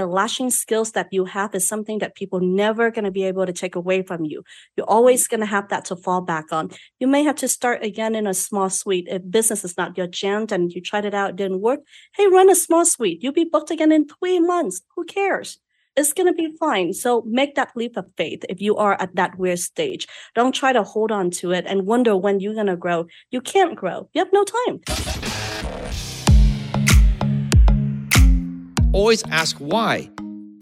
the lashing skills that you have is something that people never going to be able to take away from you. You're always going to have that to fall back on. You may have to start again in a small suite. If business is not your jam and you tried it out, it didn't work, hey, run a small suite. You'll be booked again in three months. Who cares? It's going to be fine. So make that leap of faith if you are at that weird stage. Don't try to hold on to it and wonder when you're going to grow. You can't grow. You have no time. Always ask why.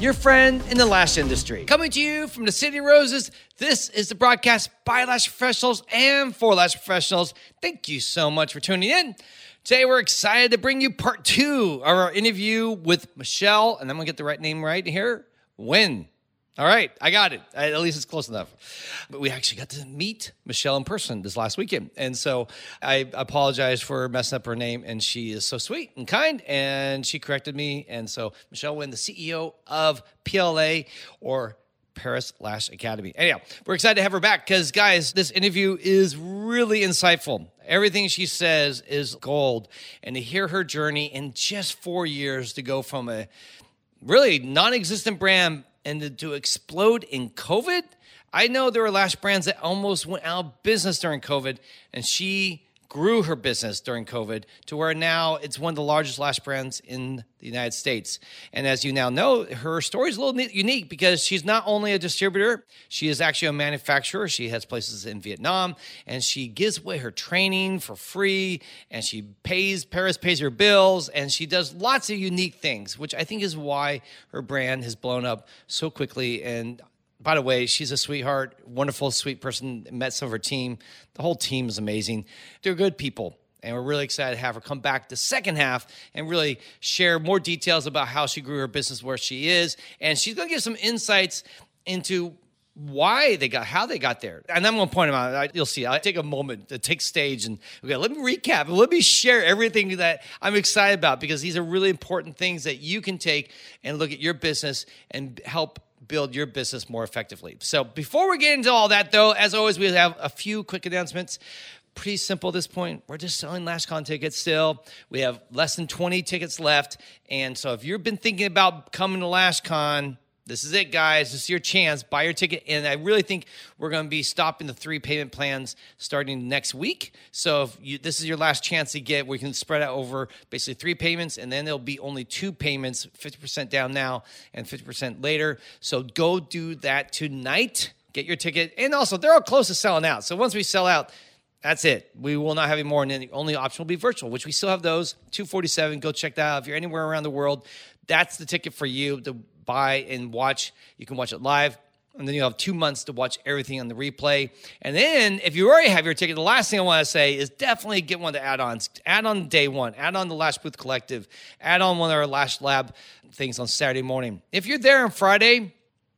your friend in the lash industry. Coming to you from the City of Roses, this is the broadcast by lash professionals and for lash professionals. Thank you so much for tuning in. Today, we're excited to bring you part two of our interview with Michelle, and I'm gonna get the right name right here. Nguyen. All right, I got it. At least it's close enough. But we actually got to meet Michelle in person this last weekend. And so I apologize for messing up her name. And she is so sweet and kind. And she corrected me. And so Michelle Nguyen, the CEO of PLA or Paris Lash Academy. Anyhow, we're excited to have her back because, guys, this interview is really insightful. Everything she says is gold. And to hear her journey in just four years to go from a really non existent brand and to explode in COVID. I know there were lash brands that almost went out of business during COVID, and she grew her business during COVID to where now it's one of the largest lash brands in the United States. And as you now know, her story is a little unique because she's not only a distributor, she is actually a manufacturer. She has places in Vietnam and she gives away her training for free and she pays, Paris pays her bills and she does lots of unique things, which I think is why her brand has blown up so quickly. And by the way, she's a sweetheart, wonderful, sweet person. Met some of her team. The whole team is amazing. They're good people. And we're really excited to have her come back the second half and really share more details about how she grew her business where she is. And she's going to give some insights into why they got how they got there and i'm going to point them out you'll see i take a moment to take stage and okay let me recap let me share everything that i'm excited about because these are really important things that you can take and look at your business and help build your business more effectively. So before we get into all that, though, as always, we have a few quick announcements. Pretty simple at this point. We're just selling LashCon tickets still. We have less than 20 tickets left. And so if you've been thinking about coming to LashCon, this is it, guys. This is your chance. Buy your ticket. And I really think we're going to be stopping the three payment plans starting next week. So if you, this is your last chance to get, we can spread out over basically three payments, and then there'll be only two payments 50% down now and 50% later. So go do that tonight. Get your ticket. And also, they're all close to selling out. So once we sell out, that's it. We will not have any more. And then the only option will be virtual, which we still have those. 247. Go check that out. If you're anywhere around the world, that's the ticket for you. The buy and watch. You can watch it live. And then you have two months to watch everything on the replay. And then, if you already have your ticket, the last thing I want to say is definitely get one of the add ons. Add on day one, add on the Lash Booth Collective, add on one of our Lash Lab things on Saturday morning. If you're there on Friday,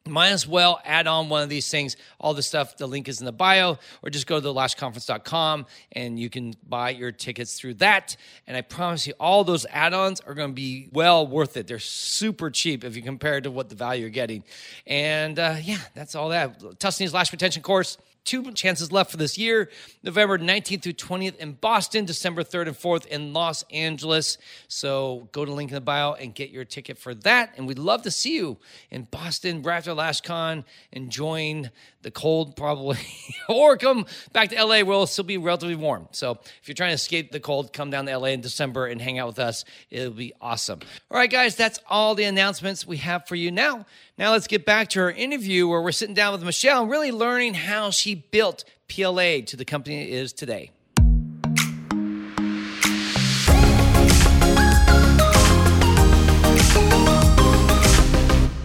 might as well add on one of these things. All the stuff, the link is in the bio, or just go to thelashconference.com and you can buy your tickets through that. And I promise you, all those add ons are going to be well worth it. They're super cheap if you compare it to what the value you're getting. And uh, yeah, that's all that. Tussanee's Lash Retention course two chances left for this year November 19th through 20th in Boston, December 3rd and 4th in Los Angeles. So go to link in the bio and get your ticket for that. And we'd love to see you in Boston, right after and enjoying the cold probably, or come back to LA where it'll still be relatively warm. So if you're trying to escape the cold, come down to LA in December and hang out with us. It'll be awesome. All right, guys, that's all the announcements we have for you now. Now let's get back to our interview where we're sitting down with Michelle and really learning how she built PLA to the company it is today.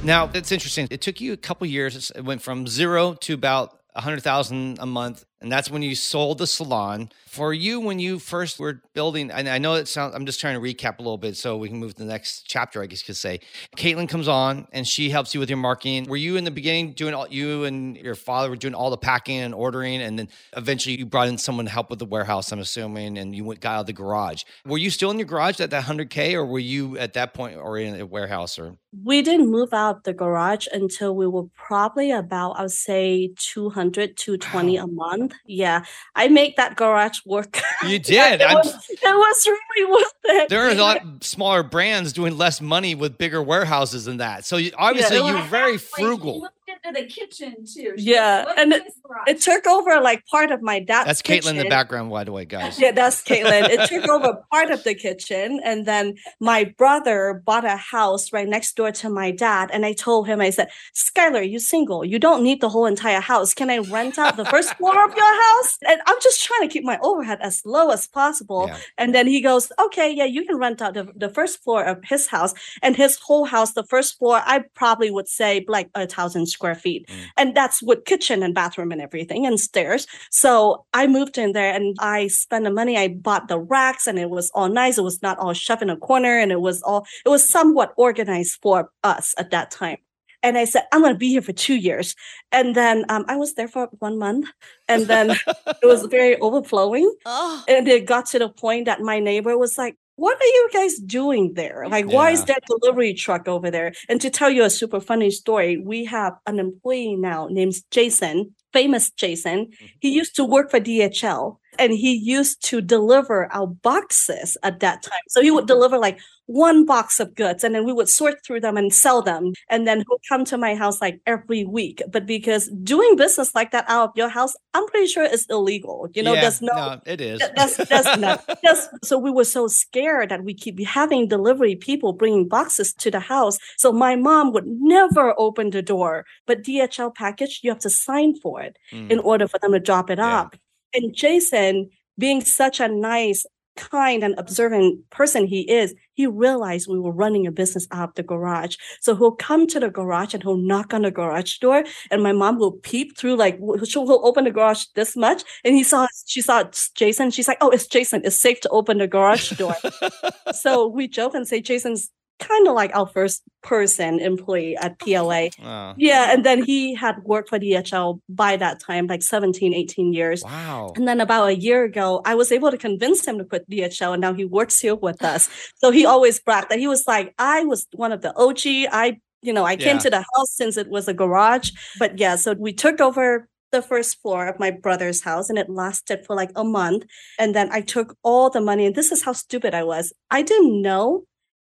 Now, that's interesting. It took you a couple years. It went from zero to about 100,000 a month and that's when you sold the salon. For you, when you first were building, and I know it sounds, I'm just trying to recap a little bit so we can move to the next chapter, I guess you could say. Caitlin comes on and she helps you with your marketing. Were you in the beginning doing all, you and your father were doing all the packing and ordering, and then eventually you brought in someone to help with the warehouse, I'm assuming, and you went got out of the garage. Were you still in your garage at that 100K, or were you at that point or in a warehouse? or? We didn't move out the garage until we were probably about, I would say, 200, 220 wow. a month month. Yeah, I make that garage work. You did. it, was, it, was, really worth it. There are a lot smaller brands doing less money with bigger warehouses than that. So you, obviously, yeah, you're very frugal into the kitchen too. She yeah, and it, it, took over like part of my dad's. That's Caitlin in the background, by the way, guys. Yeah, that's Caitlin. it took over part of the kitchen, and then my brother bought a house right next door to my dad, and I told him, I said, "Skylar, you single? You don't need the whole entire house. Can I rent out the first floor of your house?" And I'm just trying to keep my overhead as low as possible. Yeah. And then he goes, "Okay, yeah, you can rent out the, the first floor of his house, and his whole house, the first floor, I probably would say like a thousand square feet. Mm. And that's with kitchen and bathroom and everything and stairs. So I moved in there and I spent the money. I bought the racks and it was all nice. It was not all shoved in a corner and it was all, it was somewhat organized for us at that time. And I said, I'm going to be here for two years. And then um, I was there for one month. And then it was very overflowing. Oh. And it got to the point that my neighbor was like, what are you guys doing there? Like, yeah. why is that delivery truck over there? And to tell you a super funny story, we have an employee now named Jason, famous Jason. Mm-hmm. He used to work for DHL and he used to deliver our boxes at that time. So he would mm-hmm. deliver like one box of goods and then we would sort through them and sell them. And then he'll come to my house like every week. But because doing business like that out of your house, I'm pretty sure it's illegal. You know, yeah, there's no, no, it is. That's, that's not, that's, so we were so scared that we keep having delivery people bringing boxes to the house. So my mom would never open the door, but DHL package, you have to sign for it mm. in order for them to drop it yeah. up. And Jason, being such a nice, kind, and observant person he is, he realized we were running a business out of the garage. So he'll come to the garage and he'll knock on the garage door, and my mom will peep through, like she'll open the garage this much, and he saw she saw Jason. She's like, "Oh, it's Jason. It's safe to open the garage door." so we joke and say Jason's kind of like our first person employee at PLA. Oh. Yeah. And then he had worked for DHL by that time, like 17, 18 years. Wow. And then about a year ago, I was able to convince him to quit DHL and now he works here with us. so he always bragged that he was like, I was one of the OG. I, you know, I came to the house since it was a garage. But yeah, so we took over the first floor of my brother's house and it lasted for like a month. And then I took all the money. And this is how stupid I was. I didn't know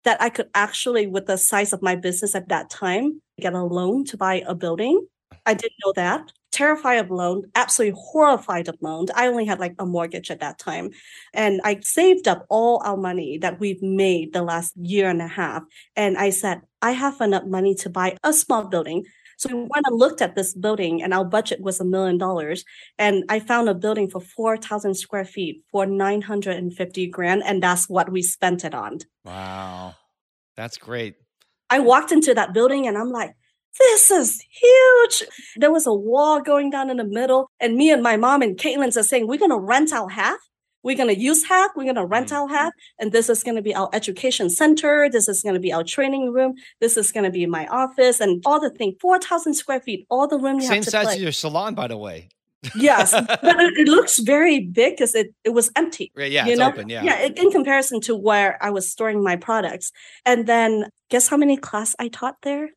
that I could actually, with the size of my business at that time, get a loan to buy a building. I didn't know that. Terrified of loan, absolutely horrified of loans. I only had like a mortgage at that time. And I saved up all our money that we've made the last year and a half. And I said, I have enough money to buy a small building so we went and looked at this building, and our budget was a million dollars. And I found a building for 4,000 square feet for 950 grand. And that's what we spent it on. Wow. That's great. I walked into that building and I'm like, this is huge. There was a wall going down in the middle. And me and my mom and Caitlin's are saying, we're going to rent out half. We're going to use half, we're going to rent mm-hmm. out half, and this is going to be our education center. This is going to be our training room. This is going to be my office and all the thing. 4,000 square feet, all the room you Same have to size play. as your salon, by the way. yes, but it, it, looks very big because it, it was empty. Yeah, you know? open. Yeah, yeah. In comparison to where I was storing my products, and then guess how many class I taught there?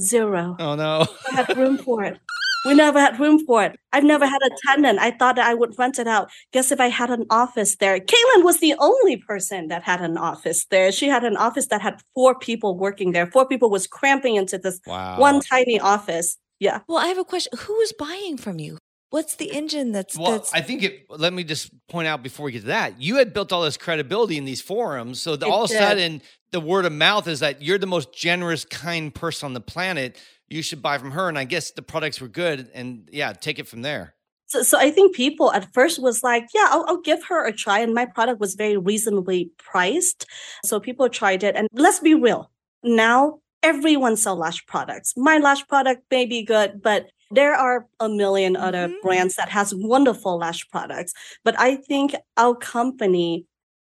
Zero. Oh no! I had room for it. We never had room for it. I've never had a tenant. I thought that I would rent it out. Guess if I had an office there. Caitlin was the only person that had an office there. She had an office that had four people working there. Four people was cramping into this wow. one tiny office. Yeah. Well, I have a question. Who is buying from you? What's the engine that's well? That's... I think it. Let me just point out before we get to that, you had built all this credibility in these forums, so the, all of a sudden the word of mouth is that you're the most generous, kind person on the planet you should buy from her. And I guess the products were good. And yeah, take it from there. So, so I think people at first was like, yeah, I'll, I'll give her a try. And my product was very reasonably priced. So people tried it. And let's be real. Now everyone sell lash products. My lash product may be good, but there are a million other Mhm. brands that has wonderful lash products. But I think our company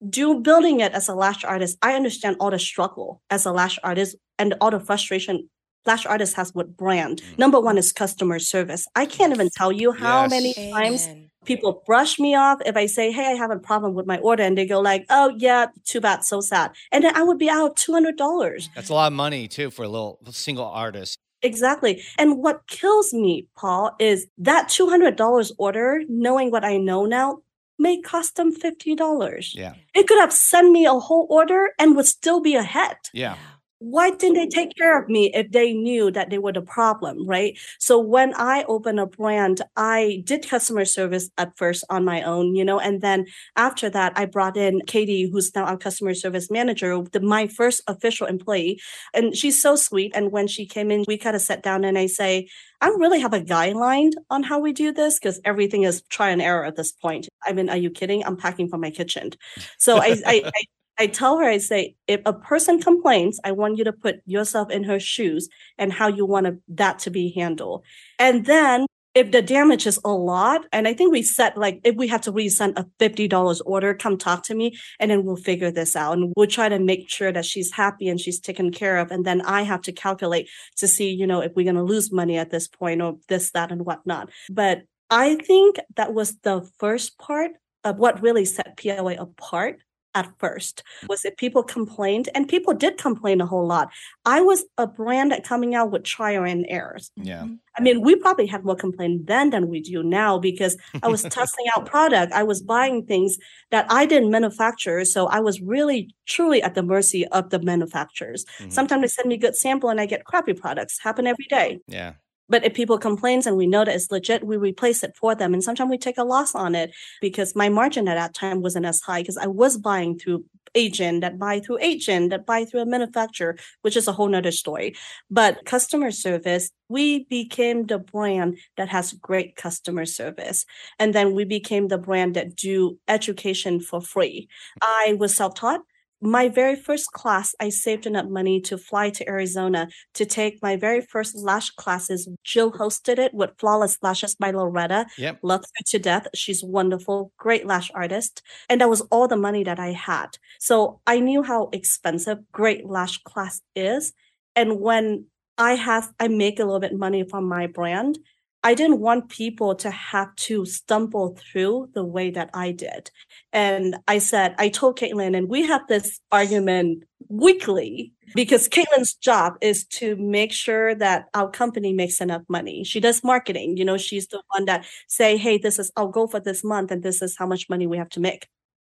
do building it as a lash artist, I understand all the struggle as a lash artist and all the frustration lash artist has what brand. Mm. Number one is customer service. I can't even tell you how many Yes. times people brush me off if I say, "Hey, I have a problem with my order," and they go like, "Oh yeah, too bad, so sad," and then I would be out two hundred dollars. That's a lot of money too for a little single artist. Exactly. And what kills me, Paul, is that two hundred dollars order, knowing what I know now, may cost them fifty dollars. Yeah. It could have sent me a whole order and would still be ahead. Yeah. Why didn't they take care of me if they knew that they were the problem right? So when i opened a brand i did customer service at first on my own you know and then after that i brought in katie who's now our customer service manager the, my first official employee. And she's so sweet. And when she came in we kind of sat down and i say i don't really have a guideline on how we do this because everything is try and error at this point. I mean are you kidding? I'm packing from my kitchen. So I, I, I I tell her, I say, if a person complains, I want you to put yourself in her shoes and how you want that to be handled. And then if the damage is a lot, and I think we set like if we have to resend a fifty dollars order, come talk to me, and then we'll figure this out, and we'll try to make sure that she's happy and she's taken care of. And then I have to calculate to see, you know, if we're going to lose money at this point or this, that, and whatnot. But I think that was the first part of what really set PLA apart at first was if people complained and people did complain a whole lot i was a brand that coming out with trial and errors Yeah. Mhm. i mean we probably had more complaint then than we do now because i was testing out product i was buying things that i didn't manufacture so i was really truly at the mercy of the manufacturers Mhm. sometimes they send me good sample and i get crappy products happen every day Yeah. But if people complains and we know that it's legit, we replace it for them. And sometimes we take a loss on it because my margin at that time wasn't as high because I was buying through agent that buy through agent that buy through a manufacturer, which is a whole nother story. But customer service, we became the brand that has great customer service. And then we became the brand that do education for free. I was self-taught my very first class, I saved enough money to fly to Arizona to take my very first lash classes. Jill hosted it with Flawless Lashes by Loretta. Yep. Love her to death. She's wonderful, great lash artist. And that was all the money that I had. So I knew how expensive great lash class is. And when I have, I make a little bit money from my brand. I didn't want people to have to stumble through the way that I did. And I said, I told Caitlin, and we have this argument weekly because Caitlin's job is to make sure that our company makes enough money. She does marketing. You know, she's the one that say, hey, this is I'll go for this month and this is how much money we have to make.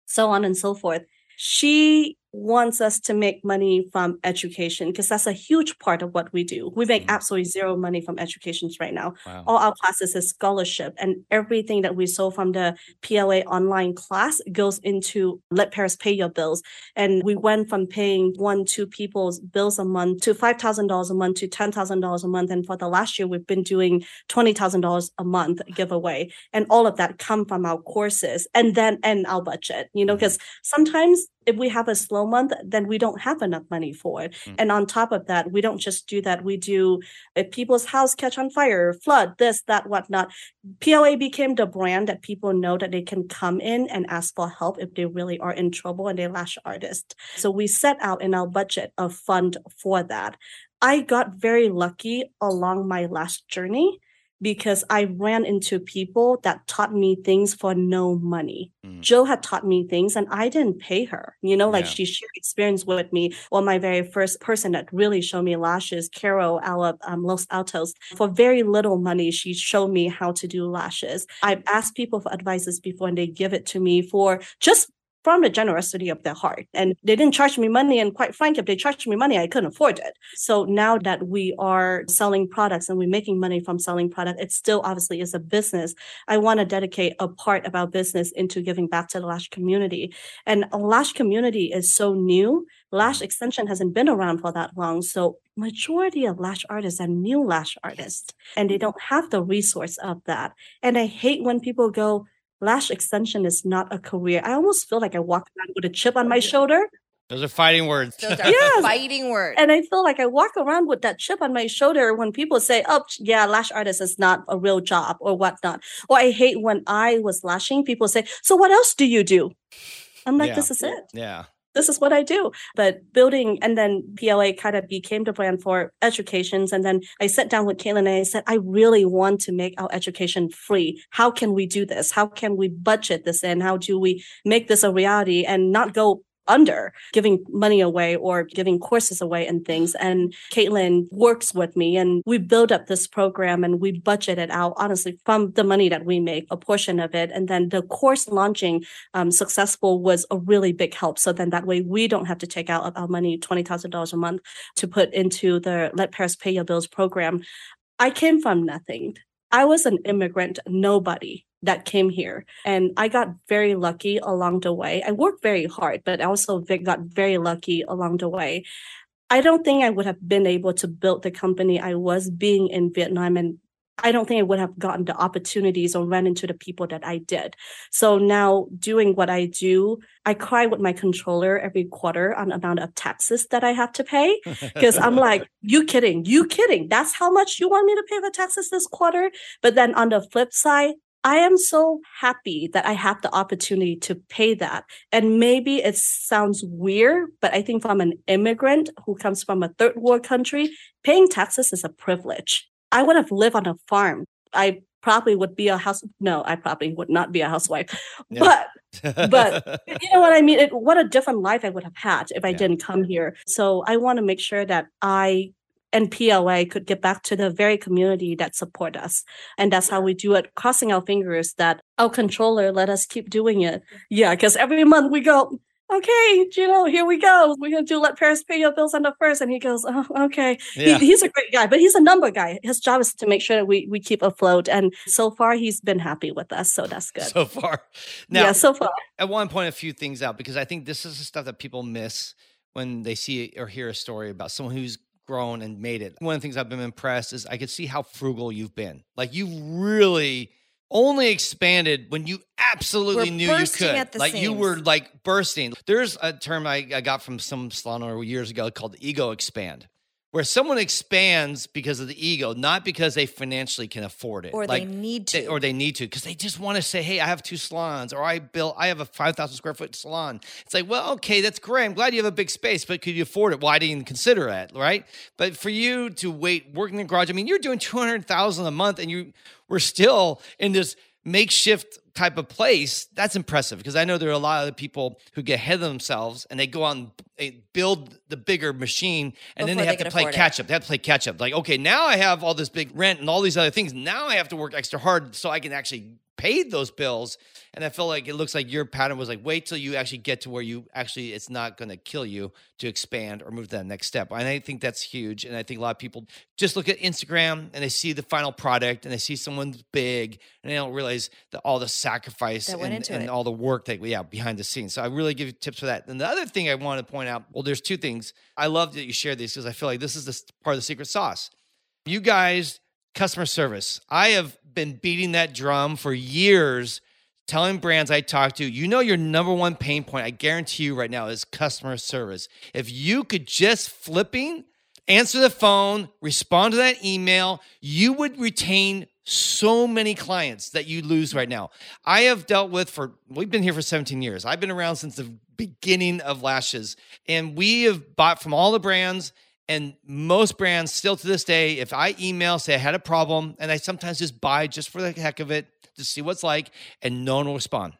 So on and so forth. She wants us to make money from education because that's a huge part of what we do. We make Mhm. absolutely zero money from educations right now Wow. all our classes is scholarship and everything that we sold from the PLA online class goes into let Paris pay your bills. And we went from paying one, two people's bills a month to five thousand dollars a month to ten thousand dollars a month. And for the last year, we've been doing twenty thousand dollars a month giveaway. And all of that come from our courses and then and our budget, you know, because sometimes if we have a slow month, then we don't have enough money for it. Mm. And on top of that, we don't just do that. We do if people's house catch on fire, flood, this, that, whatnot. PLA became the brand that people know that they can come in and ask for help if they really are in trouble and they lash artist. So we set out in our budget a fund for that. I got very lucky along my last journey because I ran into people that taught me things for no money. Mm. Jill had taught me things and I didn't pay her. You know, like Yeah. she shared experience with me. Or my very first person that really showed me lashes, Carol out of um, Los Altos. For very little money, she showed me how to do lashes. I've asked people for advices before and they give it to me for just from the generosity of their heart. And they didn't charge me money. And quite frankly, if they charged me money, I couldn't afford it. So now that we are selling products and we're making money from selling product, it still obviously is a business. I want to dedicate a part of our business into giving back to the Lash community. And Lash community is so new. Lash extension hasn't been around for that long. So majority of lash artists are new lash artists and they don't have the resource of that. And I hate when people go, lash extension is not a career. I almost feel like I walk around with a chip on my shoulder. Those are fighting words. Those are Yes. fighting words. And I feel like I walk around with that chip on my shoulder when people say, oh, yeah, lash artist is not a real job or whatnot. Or I hate when I was lashing, people say, so what else do you do? I'm like, Yeah. this is it. yeah. This is what I do. But building and then PLA kind of became the brand for educations. And then I sat down with Caitlin and I said, I really want to make our education free. How can we do this? How can we budget this in? How do we make this a reality and not go under giving money away or giving courses away and things. And Caitlin works with me and we build up this program and we budget it out honestly from the money that we make, a portion of it. And then the course launching um, successful was a really big help. So then that way we don't have to take out our money, $20,000 a month to put into the Let Paris Pay Your Bills program. I came from nothing. I was an immigrant, nobody that came here. And I got very lucky along the way. I worked very hard, but I also got very lucky along the way. I don't think I would have been able to build the company I was being in Vietnam and I don't think I would have gotten the opportunities or run into the people that I did. So now doing what I do, I cry with my controller every quarter on amount of taxes that I have to pay because I'm like, you kidding? You kidding? That's how much you want me to pay for taxes this quarter? But then on the flip side, I am so happy that I have the opportunity to pay that. And maybe it sounds weird, but I think from an immigrant who comes from a third world country, paying taxes is a privilege. I would have lived on a farm. I probably would be a house. No, I probably would not be a housewife. Yeah. But but you know what I mean? It, what a different life I would have had if I Yeah. didn't come here. So I want to make sure that I and PLA could get back to the very community that support us. And that's how we do it, crossing our fingers that our controller let us keep doing it. Mm-hmm. Yeah, because every month we go, okay, you know, here we go. We're going to do let Paris pay your bills on the first. And he goes, oh, okay. He- yeah. he's a great guy, but he's a number guy. His job is to make sure that we, we keep afloat. And so far, he's been happy with us. So that's good. So far. Now, yeah, so far. At one point a few things out because I think this is the stuff that people miss when they see or hear a story about someone who's grown and made it. One of the things I've been impressed is I could see how frugal you've been. Like you really only expanded when you absolutely We're knew you could. like you were like bursting. There's a term I, I got from some salon owner years ago called ego expand. Where someone expands because of the ego, not because they financially can afford it, or like, they need they- to. or they need to because they just want to say, "Hey, I have two salons, or I built, I have a five thousand square foot salon." It's like, well, okay, that's great. I'm glad you have a big space, but could you afford it? Well, didn't consider it, right? But for you to wait, work in the garage, I mean, you're doing two hundred thousand a month, and you were still in this makeshift type of place. That's impressive because I know there are a lot of people who get ahead of themselves and they go on they build the bigger machine, and then they have they to play catch up. They have to play catch up. Like, okay, now I have all this big rent and all these other things. Now I have to work extra hard so I can actually pay those bills. And I felt like it looks like your pattern was like, wait till you actually get to where you actually, it's not going to kill you to expand or move to that next step. And I think that's huge. And I think a lot of people just look at Instagram and they see the final product and they see someone's big and they don't realize that all the sacrifice and, and all the work that, yeah, behind the scenes. So I really give you tips for that. And the other thing I want to point out, well, there's two things. I love that you share these because I feel like this is the part of the secret sauce. You guys, customer service. I have been beating that drum for years, telling brands I talk to, you know, your number one pain point, I guarantee you right now, is customer service. If you could just flipping, answer the phone, respond to that email, you would retain so many clients that you lose right now. I have dealt with for, we've been here for 17 years. I've been around since the beginning of lashes, and we have bought from all the brands. And most brands still to this day, if I email, say I had a problem, and I sometimes just buy just for the heck of it to see what's like, and no one will respond.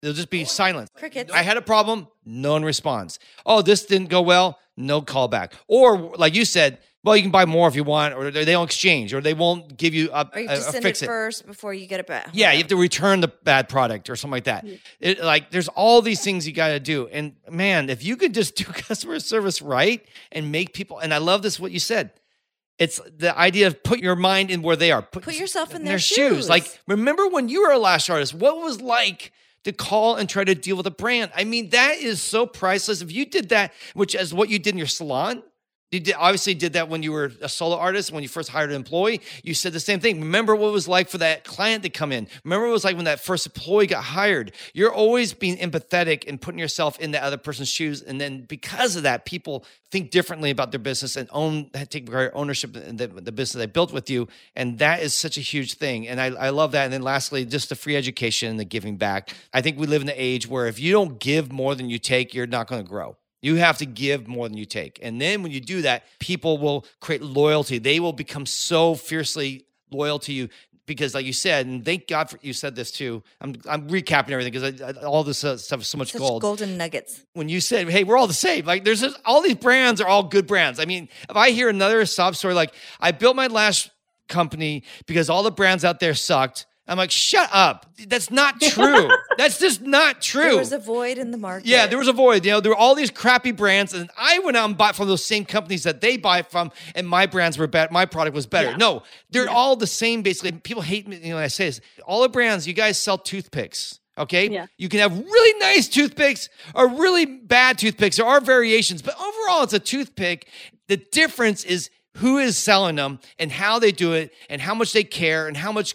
They'll just be silent. Crickets. I had a problem, no one responds. Oh, this didn't go well, no callback. Or like you said, well, you can buy more if you want, or they don't exchange, or they won't give you a, or you a- a send fix it first before you get it back. Yeah, you have to return the bad product or something like that. Mm-hmm. It, like, there's all these things you got to do. And man, if you could just do customer service right and make people, and I love this, what you said. It's the idea of put your mind in where they are. Put yourself in their their shoes. shoes. Like, remember when you were a lash artist, what was like to call and try to deal with a brand? I mean, that is so priceless. If you did that, which is what you did in your salon, You did, obviously did that when you were a solo artist, when you first hired an employee. You said the same thing. Remember what it was like for that client to come in. Remember what it was like when that first employee got hired. You're always being empathetic and putting yourself in the other person's shoes. And then because of that, people think differently about their business and own take ownership in the, the business they built with you. And that is such a huge thing. And I, I love that. And then lastly, just the free education and the giving back. I think we live in an age where if you don't give more than you take, you're not going to grow. You have to give more than you take. And then when you do that, people will create loyalty. They will become so fiercely loyal to you because like you said and thank god for you said this too. I'm, I'm recapping everything because all this uh, stuff is so much Such gold. golden nuggets. When you said hey we're all the same like there's just, all these brands are all good brands. I mean if i hear another sob story like i built my last company because all the brands out there sucked I'm like, shut up. That's not true. That's just not true. There was a void in the market. Yeah, there was a void. You know, there were all these crappy brands, and I went out and bought from those same companies that they buy from, and my brands were better. My product was better. Yeah. No, they're yeah. all the same basically. People hate me, you know, when I say this. All the brands, you guys sell toothpicks. Okay. Yeah. You can have really nice toothpicks or really bad toothpicks. There are variations, but overall, it's a toothpick. The difference is who is selling them and how they do it and how much they care and how much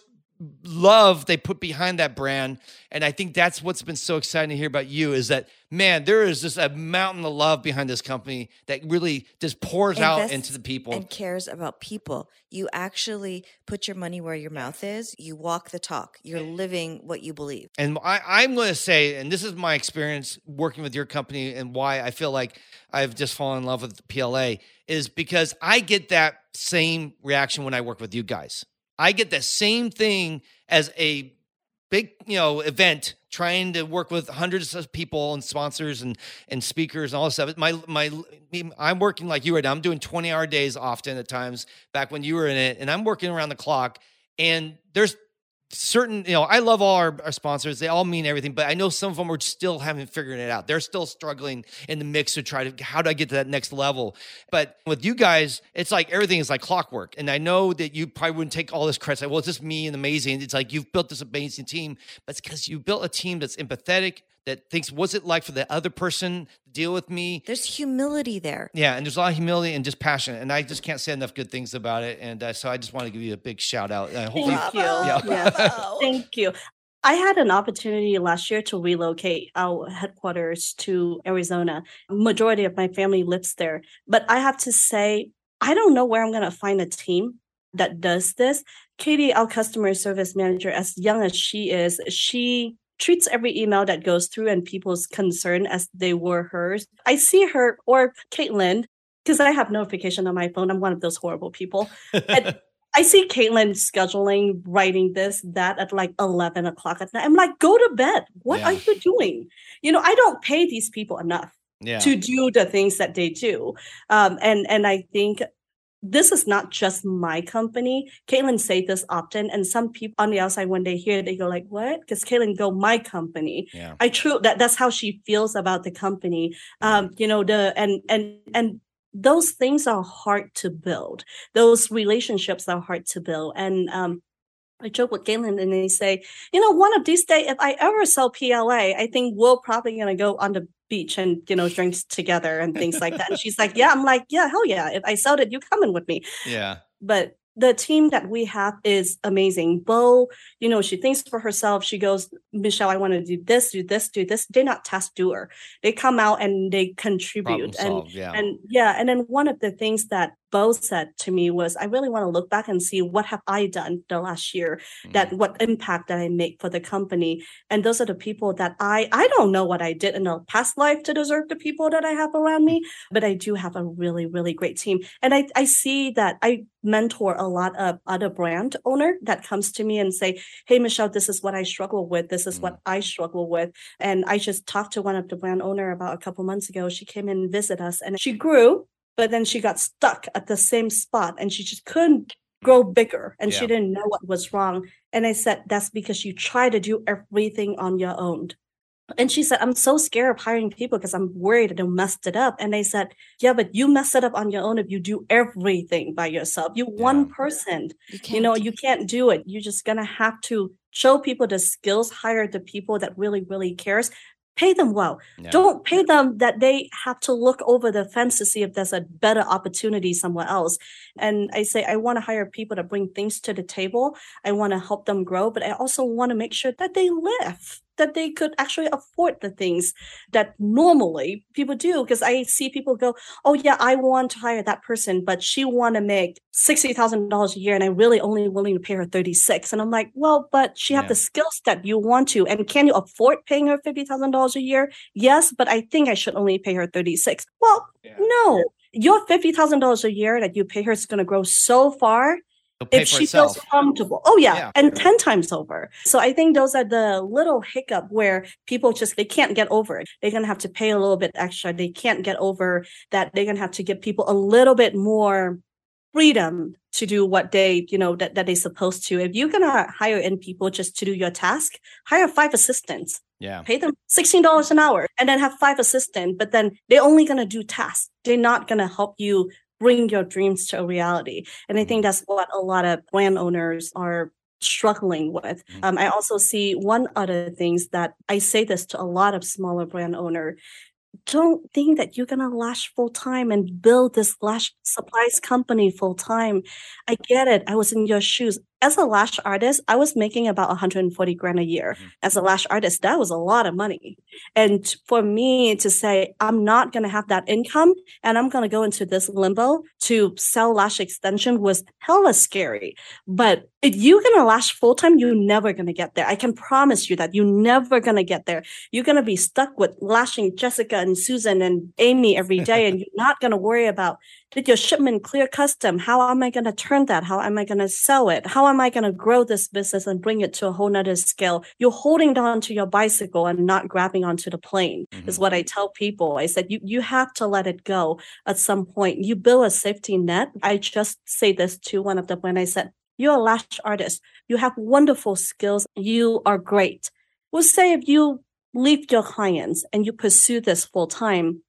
love they put behind that brand. And i think that's what's been so exciting to hear about you is that man there is just a mountain of love behind this company that really just pours Invests out into the people. and cares about people. You actually put your money where your mouth is. You walk the talk. You're living what you believe. And I, i'm going to say and this is my experience working with your company and why i feel like i've just fallen in love with pla is because i get that same reaction when i work with you guys I get the same thing as a big, you know, event trying to work with hundreds of people and sponsors and and speakers and all this stuff. My my I'm working like you right now. I'm doing 20 hour days often at times back when you were in it, and I'm working around the clock. And there's certain, you know, I love all our, our, sponsors. They all mean everything, but I know some of them are still haven't figured it out. They're still struggling in the mix to try to, how do I get to that next level? But with you guys, it's like everything is like clockwork. And I know that you probably wouldn't take all this credit. Like, well, it's just me and amazing. It's like you've built this amazing team, but it's because you built a team that's empathetic, that thinks, what's it like for the other person to deal with me? There's humility there. Yeah, and there's a lot of humility and just passion. And I just can't say enough good things about it. And uh, so I just want to give you a big shout out. Uh, Thank you. Yeah. yeah. Thank you. I had an opportunity last year to relocate our headquarters to Arizona. Majority of my family lives there, but I have to say, I don't know where I'm going to find a team that does this. Katie, our customer service manager, as young as she is, she treats every email that goes through and people's concern as they were hers. I see her or Caitlin, because I have notification on my phone. I'm one of those horrible people. I see Caitlin scheduling, writing this, that at like 11 o'clock at night. I'm like, go to bed. What yeah. are you doing? You know, I don't pay these people enough yeah. to do the things that they do. Um, and, and I think this is not just my company. Caitlin say this often, and some people on the outside when they hear, it, they go like, "What?" Because Caitlin go, "My company." Yeah. I true that that's how she feels about the company. Um, you know the and and and those things are hard to build. Those relationships are hard to build, and um, I joke with Galen and they say, you know, one of these days, if I ever sell PLA, I think we're probably going to go on the beach and, you know, drinks together and things like that. And she's like, yeah, I'm like, yeah, hell yeah. If I sell it, you coming with me. Yeah. But the team that we have is amazing. Bo, you know, she thinks for herself. She goes, Michelle, I want to do this, do this, do this. They're not task doer. They come out and they contribute. and yeah. and yeah. And then one of the things that Bo said to me was, I really want to look back and see what have I done the last year, mm-hmm. that what impact that I make for the company. And those are the people that I I don't know what I did in a past life to deserve the people that I have around me, but I do have a really, really great team. And I, I see that I mentor a lot of other brand owner that comes to me and say, Hey Michelle, this is what I struggle with. This is mm-hmm. what I struggle with. And I just talked to one of the brand owner about a couple months ago. She came in and visit us and she grew but then she got stuck at the same spot and she just couldn't grow bigger and yeah. she didn't know what was wrong. And I said, That's because you try to do everything on your own. And she said, I'm so scared of hiring people because I'm worried that they'll mess it up. And I said, Yeah, but you mess it up on your own if you do everything by yourself. You yeah. one person. You, you know, you can't do it. You're just gonna have to show people the skills, hire the people that really, really cares, pay them well. Don't pay them that they have to look over the fence to see if there's a better opportunity somewhere else. And I say, I want to hire people to bring things to the table. I want to help them grow, but I also want to make sure that they live that they could actually afford the things that normally people do because i see people go oh yeah i want to hire that person but she want to make $60000 a year and i really only willing to pay her 36 and i'm like well but she have the skills that you want to and can you afford paying her $50000 a year? Yes but i think i should only pay her 36 well no. Your $50000 a year that you pay her is going to grow so far if she itself. feels comfortable. Oh yeah, Yeah. and 10 times over. So I think those are the little hiccup where people just they can't get over it. They're going to have to pay a little bit extra. They can't get over that they're going to have to give people a little bit more freedom to do what they, you know, that, that they're supposed to. If you're going to hire in people just to do your task, hire five assistants yeah. pay them $16 an hour and then have five assistants but then they're only going to do tasks they're not going to help you bring your dreams to a reality. And i think that's what a lot of brand owners are struggling with. Mhm. um, i also see one other things that i say this to a lot of smaller brand owner. Don't think that you're going to lash full time and build this lash supplies company full time. I get it. I was in your shoes as a lash artist i was making about 140 grand a year. Mhm. as a lash artist that was a lot of money. And for me to say i'm not going to have that income and i'm going to go into this limbo to sell lash extension was hella scary. But if you're going to lash full time you're never going to get there. I can promise you that you're never going to get there. You're going to be stuck with lashing jessica and susan and amy every day and you're not going to worry about did your shipment clear custom. How am i going to turn that? How am i going to sell it? How am i going to grow this business and bring it to a whole nother scale? You're holding on to your bicycle and not grabbing onto the plane is Mhm. what i tell people. I said you, you have to let it go at some point. You build a safety net. I just say this to one of them when i said you're a lash artist. You have wonderful skills. You are great. We'll say if you leave your clients and you pursue this full time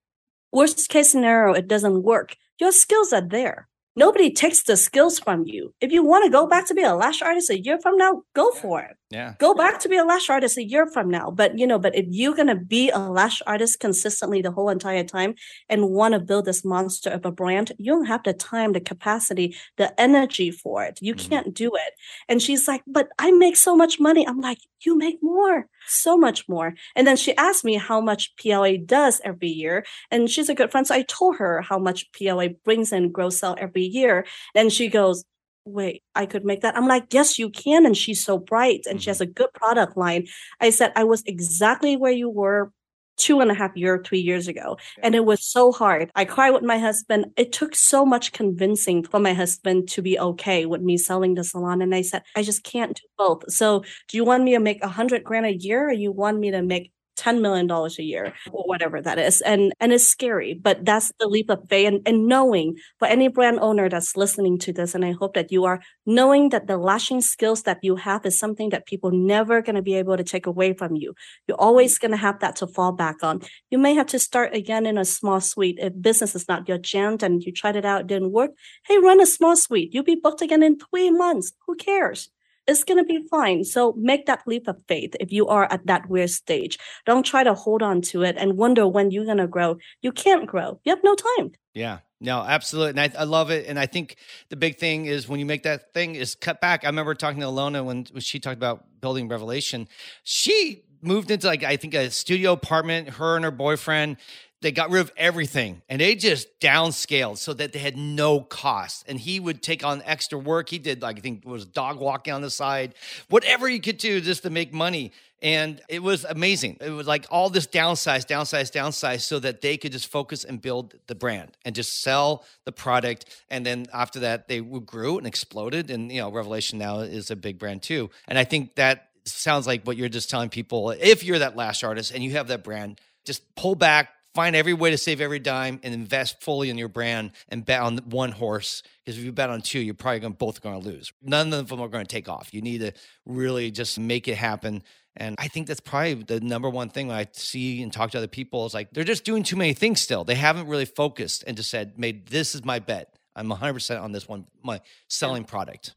worst case scenario it doesn't work your skills are there. Nobody takes the skills from you. If you want to go back to be a lash artist a year from now go for it Yeah. go back to be a lash artist a year from now. But you know, but if you're gonna be a lash artist consistently the whole entire time and want to build this monster of a brand, you don't have the time, the capacity, the energy for it. You Mhm. can't do it. And she's like, But I make so much money. I'm like, You make more, so much more. And then she asked me how much PLA does every year. And she's a good friend. So I told her how much PLA brings in gross sale every year. And she goes, wait, I could make that. I'm like, yes, you can. And she's so bright and she has mm-hmm. a good product line. I said, I was exactly where you were two and a half year, three years ago. And it was so hard. I cried with my husband. It took so much convincing for my husband to be okay with me selling the salon. And I said, I just can't do both. So do you want me to make a hundred grand a year or you want me to make $10 million a year or whatever that is. And and it's scary, but that's the leap of faith and, and knowing for any brand owner that's listening to this, and I hope that you are knowing that the lashing skills that you have is something that people never going to be able to take away from you. You're always going to have that to fall back on. You may have to start again in a small suite. If business is not your jam and you tried it out, didn't work, hey, run a small suite. You'll be booked again in three months. Who cares? It's going to be fine. So make that leap of faith if you are at that weird stage. Don't try to hold on to it and wonder when you're going to grow. You can't grow. You have no time. Yeah. No, absolutely. And I, I love it. And I think the big thing is when you make that thing is cut back. I remember talking to Alona when, when she talked about building Revelation. She moved into like, I think a studio apartment, her and her boyfriend. They got rid of everything and they just downscaled so that they had no cost. And he would take on extra work. He did like I think was dog walking on the side, whatever he could do just to make money. And it was amazing. It was like all this downsize, downsize, downsize so that they could just focus and build the brand and just sell the product. And then after that, they grew and exploded. And, you know, Revelation now is a big brand too. And I think that sounds like what you're just telling people. If you're that lash artist and you have that brand, just pull back, find every way to save every dime and invest fully in your brand and bet on one horse. Because if you bet on two, you're probably going both going to lose. None of them are going to take off. You need to really just make it happen. And I think that's probably the number one thing when I see and talk to other people is like they're just doing too many things still. They haven't really focused and just said, made this is my bet. I'm 100% on this one, my selling product.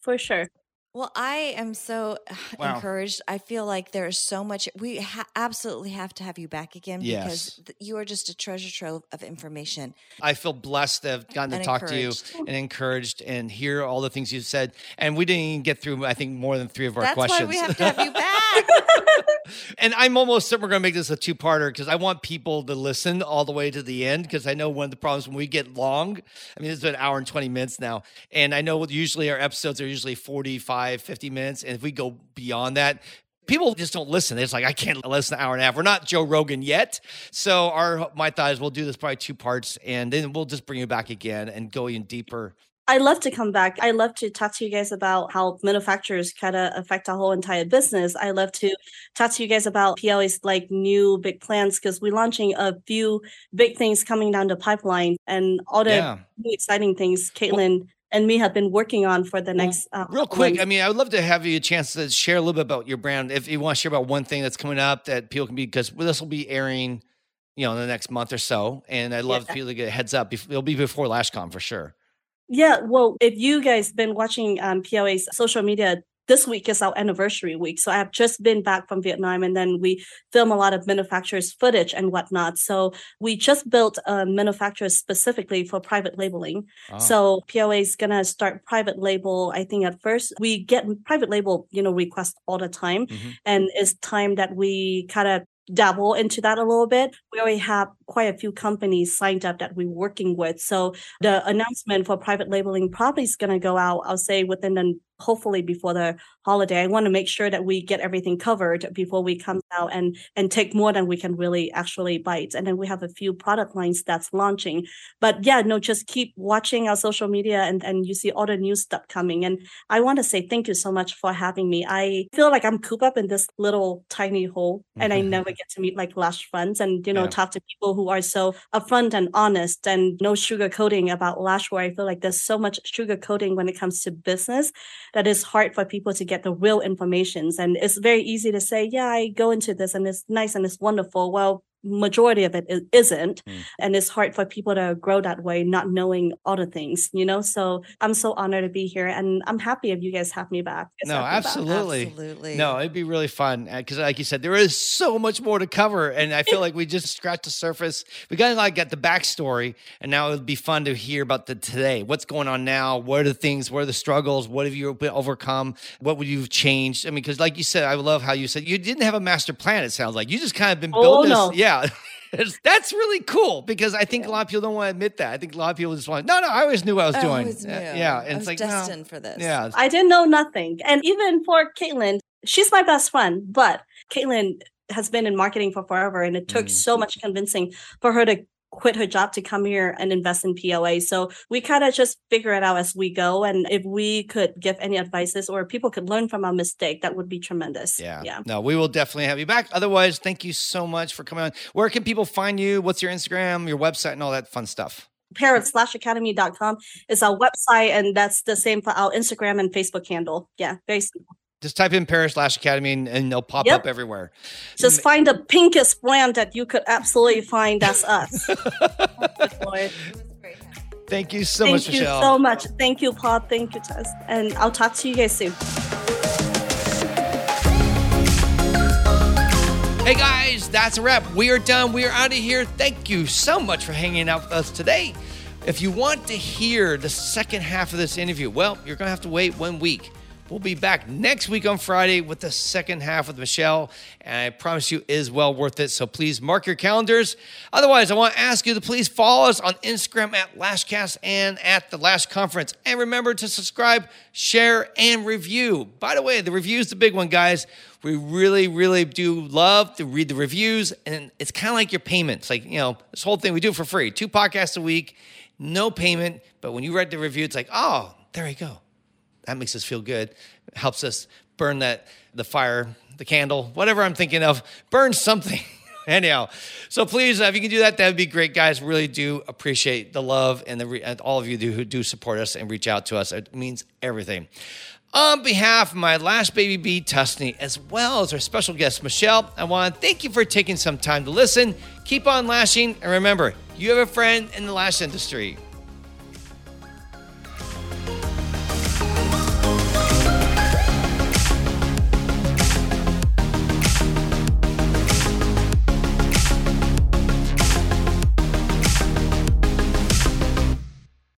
For sure. Well, I am so Wow. encouraged. I feel like there's so much. We ha- absolutely have to have you back again Yes. because th- you are just a treasure trove of information. I feel blessed to have gotten to And talk to you and encouraged and hear all the things you've said. And we didn't even get through, I think, more than three of our That's questions. why we have to have you back. and I'm almost certain we're going to make this a two parter because I want people to listen all the way to the end because I know one of the problems when we get long, I mean, it's been an hour and 20 minutes now. And I know usually our episodes are usually 45, 50 minutes. And if we go beyond that, People just don't listen. It's like I can't listen an hour and a half. We're not Joe Rogan yet, so our my thought is we'll do this probably two parts, and then we'll just bring you back again and go in deeper. I love to come back. I love to talk to you guys about how manufacturers kind of affect our whole entire business. I love to talk to you guys about PLA's like new big plans because we're launching a few big things coming down the pipeline and all the Yeah. new exciting things Caitlin and me have been working on for the next uh, Real quick, months. I mean, I would love to have you a chance to share a little bit about your brand. If you want to share about one thing that's coming up that people can be, because this will be airing, you know, in the next month or so. And I'd love Yeah. people to get a heads up. Bef- It'll be before LashCon for sure. Yeah, well, if you guys been watching um, POA's social media, this week is our anniversary week. So I have just been back from Vietnam, and then we film a lot of manufacturers' footage and whatnot. So we just built a manufacturer specifically for private labeling. Oh. So POA is gonna start private label. I think at first we get private label, you know, requests all the time, Mhm. and it's time that we kind of dabble into that a little bit. We already have quite a few companies signed up that we're working with. So the announcement for private labeling probably is going to go out, I'll say within the hopefully before the holiday. I want to make sure that we get everything covered before we come out and and take more than we can really actually bite. And then we have a few product lines that's launching. But yeah, no, just keep watching our social media and, and you see all the new stuff coming. And I want to say thank you so much for having me. I feel like I'm cooped up in this little tiny hole and I mm-hmm. never get to meet like Lash friends and you know Yeah. talk to people who are so upfront and honest and no sugarcoating about Lashware. I feel like there's so much sugarcoating when it comes to business that it's hard for people to get the real informations. And it's very easy to say, yeah, I go into this and it's nice and it's wonderful. Well, majority of it isn't Mm. and it's hard for people to grow that way not knowing all the things you know so i'm so honored to be here and i'm happy if you guys have me back No, have me back. absolutely. Absolutely. No, it'd be really fun because, like you said, there is so much more to cover, and I feel like we just scratched the surface. We got to like get the backstory, and now it would be fun to hear about the today. What's going on now? What are the things? What are the struggles? What have you overcome? What would you have changed? I mean, because like you said, I love how you said you didn't have a master plan. It sounds like you just kind of been Oh, building. no. this. Yeah. It's- That's really cool because I think a lot of people don't want to admit that. I think a lot of people just want, no, no, I always knew what I was I doing. always knew. Uh, Yeah. I And was it's like, no. destined for this. Yeah. I didn't know nothing. And even for Caitlin, she's my best friend, but Caitlin has been in marketing for forever. And it took Mm. so much convincing for her to quit her job to come here and invest in PLA. So we kind of just figure it out as we go. And if we could give any advices or people could learn from our mistake, that would be tremendous. Yeah. Yeah. No, we will definitely have you back. Otherwise, thank you so much for coming on. Where can people find you? What's your Instagram, your website, and all that fun stuff? Paris Lash Academy.com is our website. And that's the same for our Instagram and Facebook handle. Yeah. Very simple. Just type in Paris Lash Academy and, and they'll pop Yep. up everywhere. Just find the pinkest brand that you could absolutely find. That's us. Thank you so Thank much, Michelle. Thank you so much. Thank you, Paul. Thank you, Tess. And I'll talk to you guys soon. Hey guys, that's a wrap. We are done. We are out of here. Thank you so much for hanging out with us today. If you want to hear the second half of this interview, well, you're going to have to wait one week. We'll be back next week on Friday with the second half with Michelle, and I promise you is well worth it. So please mark your calendars. Otherwise, I want to ask you to please follow us on Instagram at Lashcast and at the Lash Conference. And remember to subscribe, share, and review. By the way, the review is the big one, guys. We really, really do love to read the reviews, and it's kind of like your payments. Like, you know, this whole thing we do for free two podcasts a week, no payment. But when you read the review, it's like, oh, there you go that makes us feel good helps us burn that the fire the candle whatever i'm thinking of burn something anyhow so please uh, if you can do that that would be great guys really do appreciate the love and the and all of you do, who do support us and reach out to us it means everything on behalf of my last baby bee Tussanee, as well as our special guest Michelle, I want to thank you for taking some time to listen. Keep on lashing, and remember, you have a friend in the lash industry.